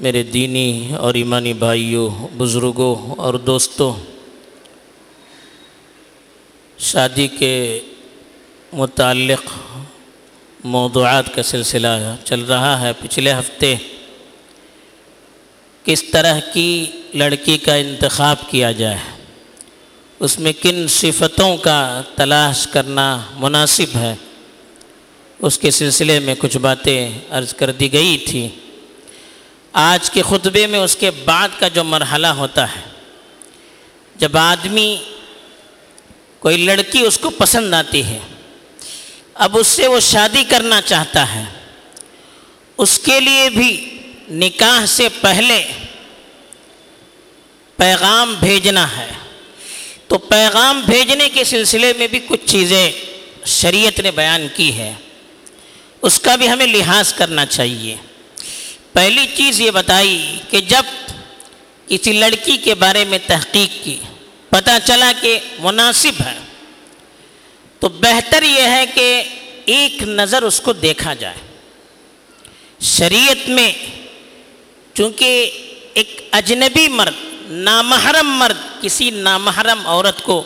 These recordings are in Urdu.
میرے دینی اور ایمانی بھائیوں، بزرگوں اور دوستوں، شادی کے متعلق موضوعات کا سلسلہ چل رہا ہے۔ پچھلے ہفتے کس طرح کی لڑکی کا انتخاب کیا جائے، اس میں کن صفتوں کا تلاش کرنا مناسب ہے، اس کے سلسلے میں کچھ باتیں عرض کر دی گئی تھیں۔ آج کے خطبے میں اس کے بعد کا جو مرحلہ ہوتا ہے، جب آدمی کوئی لڑکی اس کو پسند آتی ہے، اب اس سے وہ شادی کرنا چاہتا ہے، اس کے لیے بھی نکاح سے پہلے پیغام بھیجنا ہے۔ تو پیغام بھیجنے کے سلسلے میں بھی کچھ چیزیں شریعت نے بیان کی ہے، اس کا بھی ہمیں لحاظ کرنا چاہیے۔ پہلی چیز یہ بتائی کہ جب کسی لڑکی کے بارے میں تحقیق کی، پتہ چلا کہ مناسب ہے، تو بہتر یہ ہے کہ ایک نظر اس کو دیکھا جائے۔ شریعت میں چونکہ ایک اجنبی مرد، نامحرم مرد کسی نامحرم عورت کو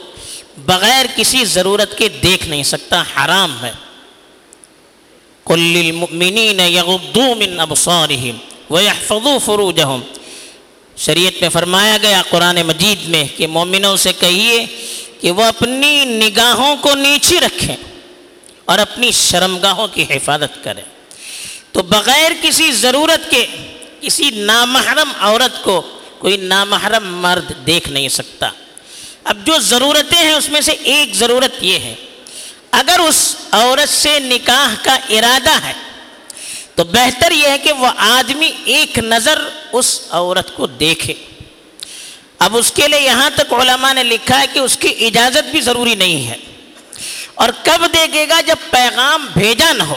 بغیر کسی ضرورت کے دیکھ نہیں سکتا، حرام ہے۔ کل المؤمنین یغضوا من ابصارہم ویحفظوا فروجہم شریعت میں فرمایا گیا قرآن مجید میں کہ مومنوں سے کہیے کہ وہ اپنی نگاہوں کو نیچی رکھیں اور اپنی شرمگاہوں کی حفاظت کریں۔ تو بغیر کسی ضرورت کے کسی نامحرم عورت کو کوئی نامحرم مرد دیکھ نہیں سکتا۔ اب جو ضرورتیں ہیں اس میں سے ایک ضرورت یہ ہے اگر اس عورت سے نکاح کا ارادہ ہے، تو بہتر یہ ہے کہ وہ آدمی ایک نظر اس عورت کو دیکھے۔ اب اس کے لیے یہاں تک علماء نے لکھا ہے کہ اس کی اجازت بھی ضروری نہیں ہے۔ اور کب دیکھے گا جب پیغام بھیجا نہ ہو۔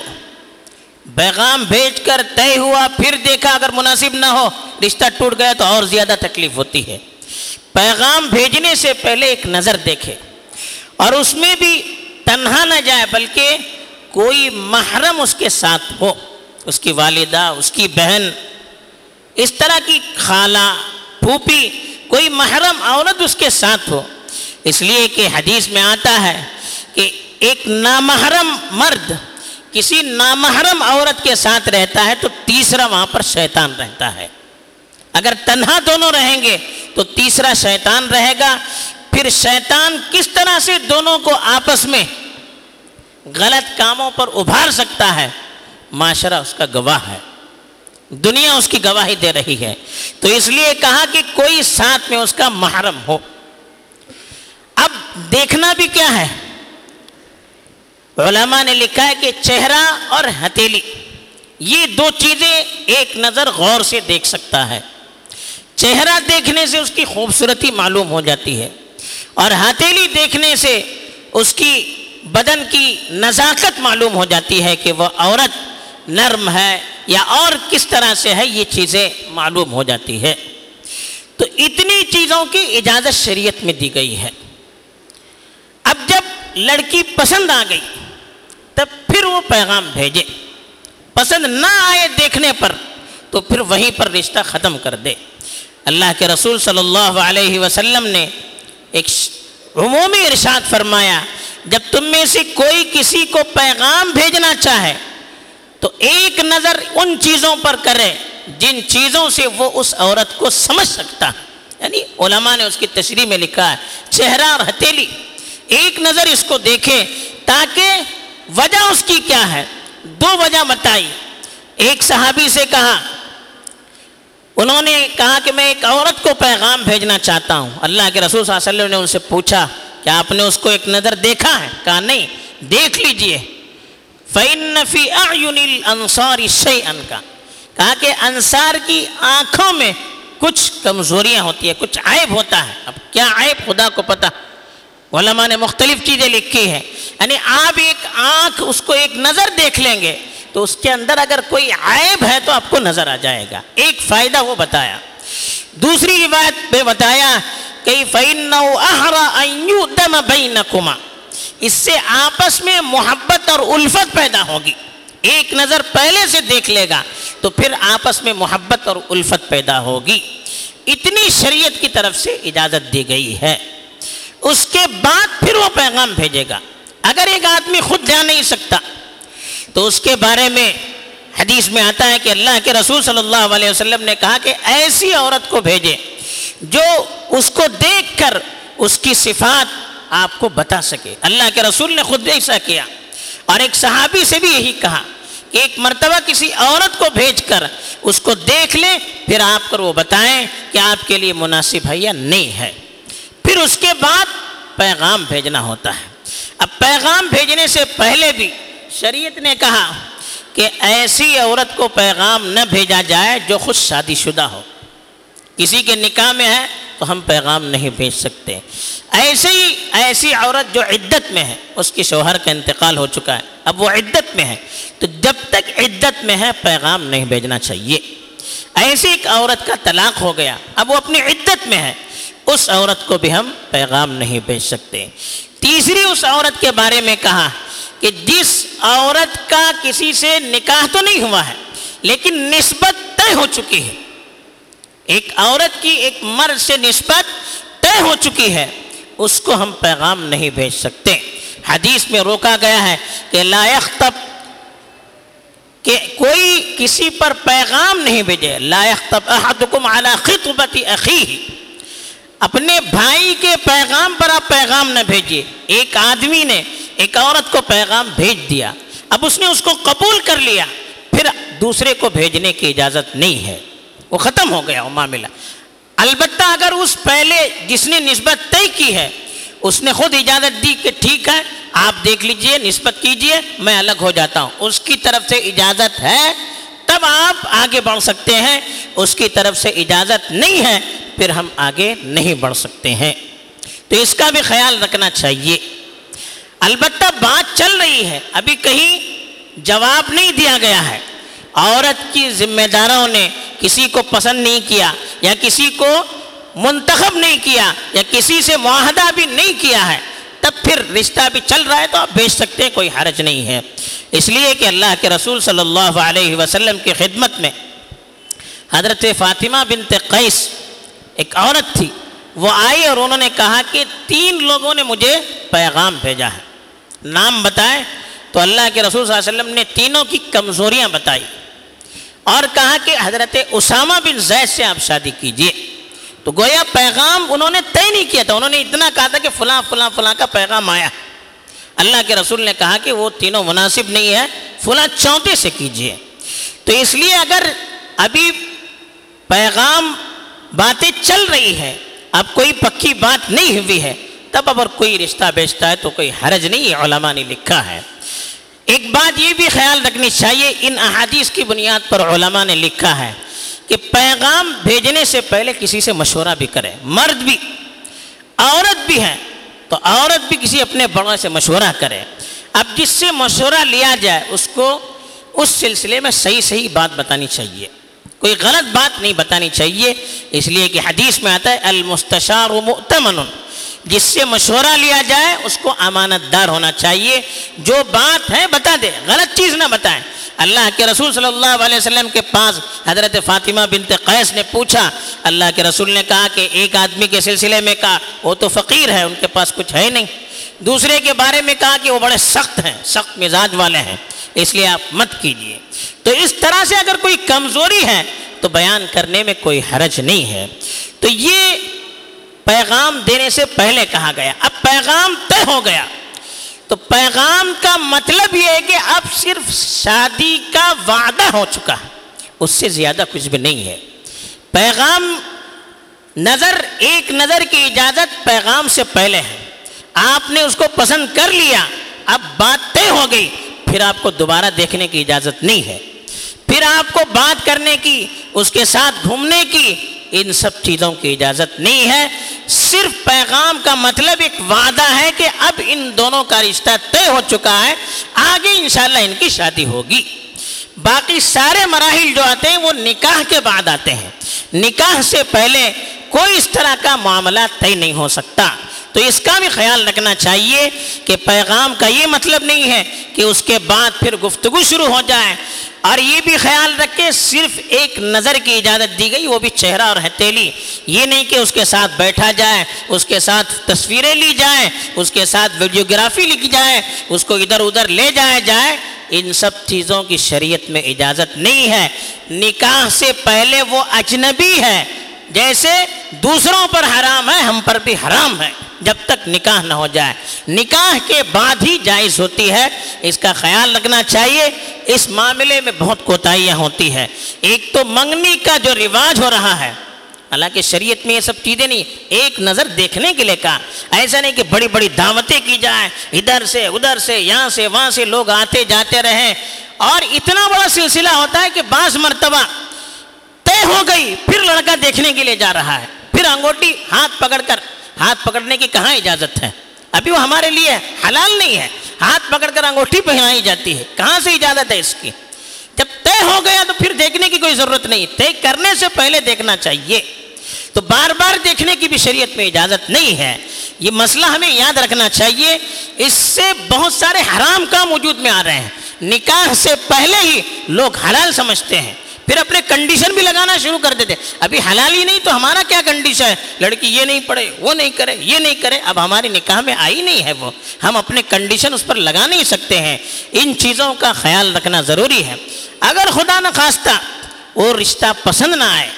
پیغام بھیج کر طے ہوا، پھر دیکھا اگر مناسب نہ ہو، رشتہ ٹوٹ گیا تو اور زیادہ تکلیف ہوتی ہے۔ پیغام بھیجنے سے پہلے ایک نظر دیکھے۔ اور اس میں بھی تنہا نہ جائے، بلکہ کوئی محرم اس کے ساتھ ہو، اس کی والدہ، اس کی بہن، اس طرح کی خالہ، پھوپھی، کوئی محرم، عورت اس کے ساتھ ہو۔ اس لیے کہ حدیث میں آتا ہے کہ ایک نامحرم مرد کسی نامحرم عورت کے ساتھ رہتا ہے تو تیسرا وہاں پر شیطان رہتا ہے۔ اگر تنہا دونوں رہیں گے تو تیسرا شیطان رہے گا۔ پھر شیطان کس طرح سے دونوں کو آپس میں غلط کاموں پر ابھار سکتا ہے، معاشرہ اس کا گواہ ہے۔ دنیا اس کی گواہی دے رہی ہے۔ تو اس لیے کہا کہ کوئی ساتھ میں اس کا محرم ہو۔ اب دیکھنا بھی کیا ہے۔ علماء نے لکھا ہے کہ چہرہ اور ہتیلی یہ دو چیزیں ایک نظر غور سے دیکھ سکتا ہے۔ چہرہ دیکھنے سے اس کی خوبصورتی معلوم ہو جاتی ہے اور ہتیلی دیکھنے سے اس کی بدن کی نزاکت معلوم ہو جاتی ہے کہ وہ عورت نرم ہے یا اور کس طرح سے ہے، یہ چیزیں معلوم ہو جاتی ہے۔ تو اتنی چیزوں کی اجازت شریعت میں دی گئی ہے۔ اب جب لڑکی پسند آ گئی، تب پھر وہ پیغام بھیجے۔ پسند نہ آئے دیکھنے پر، تو پھر وہیں پر رشتہ ختم کر دے۔ اللہ کے رسول صلی اللہ علیہ وسلم نے ایک عمومی ارشاد فرمایا جب تم میں سے کوئی کسی کو پیغام بھیجنا چاہے، تو ایک نظر ان چیزوں پر کرے جن چیزوں سے وہ اس عورت کو سمجھ سکتا ہے۔ یعنی علماء نے اس کی تشریح میں لکھا ہے، چہرہ اور ہتیلی ایک نظر اس کو دیکھے، تاکہ وجہ اس کی کیا ہے؟ دو وجہ بتائی۔ ایک صحابی سے کہا، انہوں نے کہا کہ میں ایک عورت کو پیغام بھیجنا چاہتا ہوں۔ اللہ کے رسول صلی اللہ علیہ وسلم نے ان سے پوچھا کہ آپ نے اس کو ایک نظر دیکھا ہے؟ کہا نہیں، دیکھ لیجیے۔ فَإِنَّ فِي أَعْيُنِ الْأَنصَارِ شَيْئًا کا کہا کہ انصار کی آنکھوں میں کچھ کمزوریاں ہوتی ہیں، کچھ عیب ہوتا ہے۔ اب کیا عیب؟ خدا کو پتہ۔ علماء نے مختلف چیزیں لکھی ہیں۔ یعنی آپ ایک آنکھ، اس کو ایک نظر دیکھ لیں گے، تو اس کے اندر اگر کوئی عیب ہے، تو آپ کو نظر آ جائے گا۔ ایک فائدہ وہ بتایا۔ دوسری روایت میں بتایا کہ اس سے آپس میں محبت اور الفت پیدا ہوگی۔ ایک نظر پہلے سے دیکھ لے گا تو پھر آپس میں محبت اور الفت پیدا ہوگی۔ اتنی شریعت کی طرف سے اجازت دی گئی ہے۔ اس کے بعد پھر وہ پیغام بھیجے گا۔ اگر ایک آدمی خود جا نہیں سکتا تو اس کے بارے میں حدیث میں آتا ہے کہ اللہ کے رسول صلی اللہ علیہ وسلم نے کہا کہ ایسی عورت کو بھیجے۔ جو اس کو دیکھ کر اس کی صفات آپ کو بتا سکے۔ اللہ کے رسول نے خود ایسا کیا۔ اور ایک صحابی سے بھی یہی کہا۔ کہ ایک مرتبہ کسی عورت کو بھیج کر اس کو دیکھ لیں، پھر آپ پر وہ بتائیں کہ آپ کے لیے مناسب ہے یا نہیں ہے۔ پھر اس کے بعد پیغام بھیجنا ہوتا ہے۔ اب پیغام بھیجنے سے پہلے بھی شریعت نے کہا کہ ایسی عورت کو پیغام نہ بھیجا جائے جو خود شادی شدہ ہو۔ کسی کے نکاح میں ہے تو ہم پیغام نہیں بھیج سکتے۔ ایسے ہی ایسی عورت جو عدت میں ہے، اس کی شوہر کا انتقال ہو چکا ہے، اب وہ عدت میں ہے۔ تو جب تک عدت میں ہے، پیغام نہیں بھیجنا چاہیے۔ ایسی ایک عورت کا طلاق ہو گیا، اب وہ اپنی عدت میں ہے، اس عورت کو بھی ہم پیغام نہیں بھیج سکتے۔ تیسری اس عورت کے بارے میں کہا کہ جس عورت کا کسی سے نکاح تو نہیں ہوا ہے، لیکن نسبت طے ہو چکی ہے۔ ایک عورت کی ایک مرد سے نسبت طے ہو چکی ہے، اس کو ہم پیغام نہیں بھیج سکتے۔ حدیث میں روکا گیا ہے کہ لائق تب کہ کوئی کسی پر پیغام نہیں بھیجے۔ لائق تب احدکم علی خطبت اخی اپنے بھائی کے پیغام پر آپ پیغام نہ بھیجیے۔ ایک آدمی نے ایک عورت کو پیغام بھیج دیا۔ اب اس نے اس کو قبول کر لیا۔ پھر دوسرے کو بھیجنے کی اجازت نہیں ہے۔ وہ ختم ہو گیا وہ معاملہ البتہ اگر اس پہلے جس نے نسبت طے کی ہے، اس نے خود اجازت دی کہ ٹھیک ہے، آپ دیکھ لیجیے، نسبت کیجیے، میں الگ ہو جاتا ہوں۔ اس کی طرف سے اجازت ہے، تب آپ آگے بڑھ سکتے ہیں۔ اس کی طرف سے اجازت نہیں ہے، پھر ہم آگے نہیں بڑھ سکتے ہیں۔ تو اس کا بھی خیال رکھنا چاہیے۔ البتہ بات چل رہی ہے، ابھی کہیں جواب نہیں دیا گیا ہے۔ عورت کی ذمہ داروں نے کسی کو پسند نہیں کیا یا کسی کو منتخب نہیں کیا یا کسی سے معاہدہ بھی نہیں کیا ہے، تب پھر رشتہ بھی چل رہا ہے تو آپ بھیج سکتے ہیں، کوئی حرج نہیں ہے۔ اس لیے کہ اللہ کے رسول صلی اللہ علیہ وسلم کی خدمت میں حضرت فاطمہ بنت قیس ایک عورت تھی۔ وہ آئی اور انہوں نے کہا کہ تین لوگوں نے مجھے پیغام بھیجا ہے۔ نام بتائے تو اللہ کے رسول صلی اللہ علیہ وسلم نے تینوں کی کمزوریاں بتائی۔ اور کہا کہ حضرت اسامہ بن زید سے آپ شادی کیجیے۔ تو گویا پیغام انہوں نے طے نہیں کیا تھا، انہوں نے اتنا کہا تھا کہ فلاں فلاں فلاں کا پیغام آیا۔ اللہ کے رسول نے کہا کہ وہ تینوں مناسب نہیں ہے، فلاں چونتے سے کیجیے۔ تو اس لیے اگر ابھی پیغام باتیں چل رہی ہے، اب کوئی پکی بات نہیں ہوئی ہے، تب اگر کوئی رشتہ بیچتا ہے تو کوئی حرج نہیں، علماء نے لکھا ہے۔ ایک بات یہ بھی خیال رکھنی چاہیے، ان احادیث کی بنیاد پر علماء نے لکھا ہے کہ پیغام بھیجنے سے پہلے کسی سے مشورہ بھی کرے مرد بھی، عورت بھی ہے تو عورت بھی کسی اپنے بڑوں سے مشورہ کرے۔ اب جس سے مشورہ لیا جائے، اس کو اس سلسلے میں صحیح صحیح بات بتانی چاہیے۔ کوئی غلط بات نہیں بتانی چاہیے، اس لیے کہ حدیث میں آتا ہے، المستشار مؤتمن۔ جس سے مشورہ لیا جائے، اس کو امانت دار ہونا چاہیے۔ جو بات ہے، بتا دے۔ غلط چیز نہ بتائیں۔ اللہ کے رسول صلی اللہ علیہ وسلم کے پاس حضرت فاطمہ بنت قیس نے پوچھا۔ اللہ کے رسول نے کہا کہ ایک آدمی کے سلسلے میں کہا، وہ تو فقیر ہے، ان کے پاس کچھ ہے نہیں۔ دوسرے کے بارے میں کہا کہ وہ بڑے سخت ہیں، سخت مزاج والے ہیں، اس لیے آپ مت کیجیے۔ تو اس طرح سے اگر کوئی کمزوری ہے، تو بیان کرنے میں کوئی حرج نہیں ہے۔ تو یہ پیغام دینے سے پہلے کہا گیا، اب پیغام طے ہو گیا۔ تو پیغام کا مطلب یہ ہے کہ اب صرف شادی کا وعدہ ہو چکا ہے اس سے زیادہ کچھ بھی نہیں ہے۔ پیغام نظر، ایک نظر کی اجازت پیغام سے پہلے ہے۔ آپ نے اس کو پسند کر لیا، اب بات طے ہو گئی، پھر آپ کو دوبارہ دیکھنے کی اجازت نہیں ہے۔ پھر آپ کو بات کرنے کی، اس کے ساتھ گھومنے کی ان سب چیزوں کی اجازت نہیں ہے۔ صرف پیغام کا مطلب ایک وعدہ ہے کہ اب ان دونوں کا رشتہ طے ہو چکا ہے۔ آگے انشاءاللہ ان کی شادی ہوگی۔ باقی سارے مراحل جو آتے ہیں وہ نکاح کے بعد آتے ہیں۔ نکاح سے پہلے کوئی اس طرح کا معاملہ طے نہیں ہو سکتا۔ تو اس کا بھی خیال رکھنا چاہیے کہ پیغام کا یہ مطلب نہیں ہے کہ اس کے بعد پھر گفتگو شروع ہو جائے۔ اور یہ بھی خیال رکھے، صرف ایک نظر کی اجازت دی گئی، وہ بھی چہرہ اور ہتیلی یہ نہیں کہ اس کے ساتھ بیٹھا جائے، اس کے ساتھ تصویریں لی جائیں، اس کے ساتھ ویڈیوگرافی لکھی جائے، اس کو ادھر ادھر لے جایا جائے۔ ان سب چیزوں کی شریعت میں اجازت نہیں ہے۔ نکاح سے پہلے وہ اجنبی ہے۔ جیسے دوسروں پر حرام ہے، ہم پر بھی حرام ہے۔ جب تک نکاح نہ ہو جائے۔ نکاح کے بعد ہی جائز ہوتی ہے۔ اس کا خیال رکھنا چاہیے۔ اس معاملے میں بہت کوتاہیاں ہوتی ہے ایک تو منگنی کا جو رواج ہو رہا ہے۔ حالانکہ شریعت میں یہ سب چیزیں نہیں، ایک نظر دیکھنے کے لیے کہا۔ ایسا نہیں کہ بڑی بڑی دعوتیں کی جائیں۔ ادھر سے ادھر سے، یہاں سے، وہاں سے لوگ آتے جاتے رہیں۔ اور اتنا بڑا سلسلہ ہوتا ہے کہ بعض مرتبہ طے ہو گئی، پھر لڑکا دیکھنے کے لیے جا رہا ہے۔ پھر انگوٹی ہاتھ پکڑ کر، ہاتھ پکڑنے کی کہاں اجازت ہے؟ ابھی وہ ہمارے لیے حلال نہیں ہے۔ ہاتھ پکڑ کر انگوٹھی پہنائی جاتی ہے۔ کہاں سے اجازت ہے اس کی؟ جب طے ہو گیا تو پھر دیکھنے کی کوئی ضرورت نہیں۔ طے کرنے سے پہلے دیکھنا چاہیے۔ تو بار بار دیکھنے کی بھی شریعت میں اجازت نہیں ہے۔ یہ مسئلہ ہمیں یاد رکھنا چاہیے۔ اس سے بہت سارے حرام کام وجود میں آ رہے ہیں۔ نکاح سے پہلے ہی لوگ حلال سمجھتے ہیں۔ پھر اپنے کنڈیشن بھی لگانا شروع کر دیتے۔ ابھی حلال ہی نہیں تو ہمارا کیا کنڈیشن ہے؟ لڑکی یہ نہیں پڑھے، وہ نہیں کرے، یہ نہیں کرے۔ اب ہماری نکاح میں آئی نہیں ہے وہ۔ ہم اپنے کنڈیشن اس پر لگا نہیں سکتے ہیں۔ ان چیزوں کا خیال رکھنا ضروری ہے۔ اگر خدا نخواستہ وہ رشتہ پسند نہ آئے،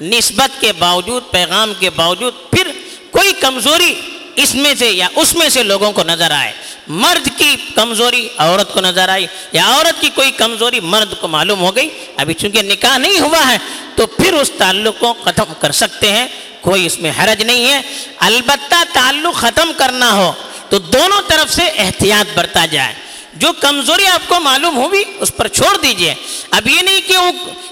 نسبت کے باوجود، پیغام کے باوجود، پھر کوئی کمزوری اس میں سے یا اس میں سے لوگوں کو نظر آئے۔ مرد کی کمزوری عورت کو نظر آئی یا عورت کی کوئی کمزوری مرد کو معلوم ہو گئی؟ ابھی چونکہ نکاح نہیں ہوا ہے تو پھر اس تعلق کو ختم کر سکتے ہیں۔ کوئی اس میں حرج نہیں ہے۔ البتہ تعلق ختم کرنا ہو تو دونوں طرف سے احتیاط برتا جائے۔ جو کمزوری آپ کو معلوم ہوگی، اس پر چھوڑ دیجیے۔ اب یہ نہیں کہ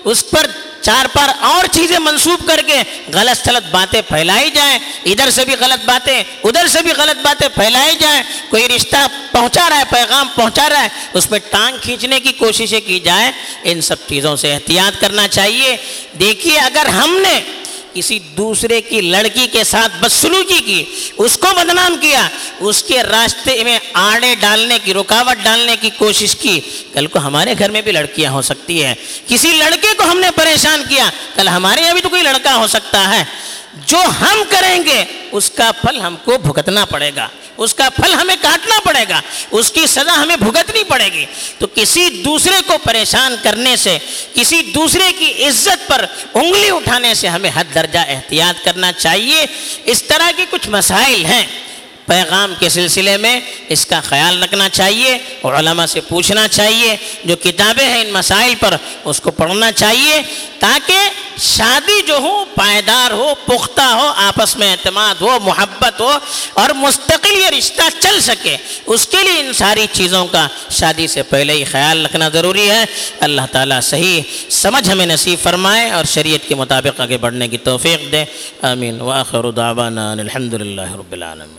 اس پر چار پر اور چیزیں منسوب کر کے غلط سلط باتیں پھیلائی جائیں، ادھر سے بھی غلط باتیں، ادھر سے بھی غلط باتیں پھیلائی جائیں، کوئی رشتہ پہنچا رہا ہے، پیغام پہنچا رہا ہے، اس میں ٹانگ کھینچنے کی کوششیں کی جائیں۔ ان سب چیزوں سے احتیاط کرنا چاہیے۔ دیکھیے، اگر ہم نے کسی دوسرے کی لڑکی کے ساتھ بدسلوکی کی، اس کو بدنام کیا، اس کے راستے میں آڑے ڈالنے کی، رکاوٹ ڈالنے کی کوشش کی۔ کل کو ہمارے گھر میں بھی لڑکیاں ہو سکتی ہیں۔ کسی لڑکے کو ہم نے پریشان کیا، کل ہمارے یہاں بھی تو کوئی لڑکا ہو سکتا ہے۔ جو ہم کریں گے، اس کا پھل ہم کو بھگتنا پڑے گا۔ اس کا پھل ہمیں کاٹنا پڑے گا، اس کی سزا ہمیں بھگتنی پڑے گی۔ تو کسی دوسرے کو پریشان کرنے سے، کسی دوسرے کی عزت پر انگلی اٹھانے سے ہمیں حد درجہ احتیاط کرنا چاہیے۔ اس طرح کے کچھ مسائل ہیں۔ پیغام کے سلسلے میں اس کا خیال رکھنا چاہیے اور علماء سے پوچھنا چاہیے، جو کتابیں ہیں ان مسائل پر اس کو پڑھنا چاہیے، تاکہ شادی جو ہو، پائیدار ہو، پختہ ہو، آپس میں اعتماد ہو، محبت ہو اور مستقل یہ رشتہ چل سکے، اس کے لیے ان ساری چیزوں کا شادی سے پہلے ہی خیال رکھنا ضروری ہے۔ اللہ تعالیٰ صحیح سمجھ ہمیں نصیب فرمائے اور شریعت کے مطابق آگے بڑھنے کی توفیق دے۔ آمین۔ واخر دعوانا الحمد للہ رب العالمین۔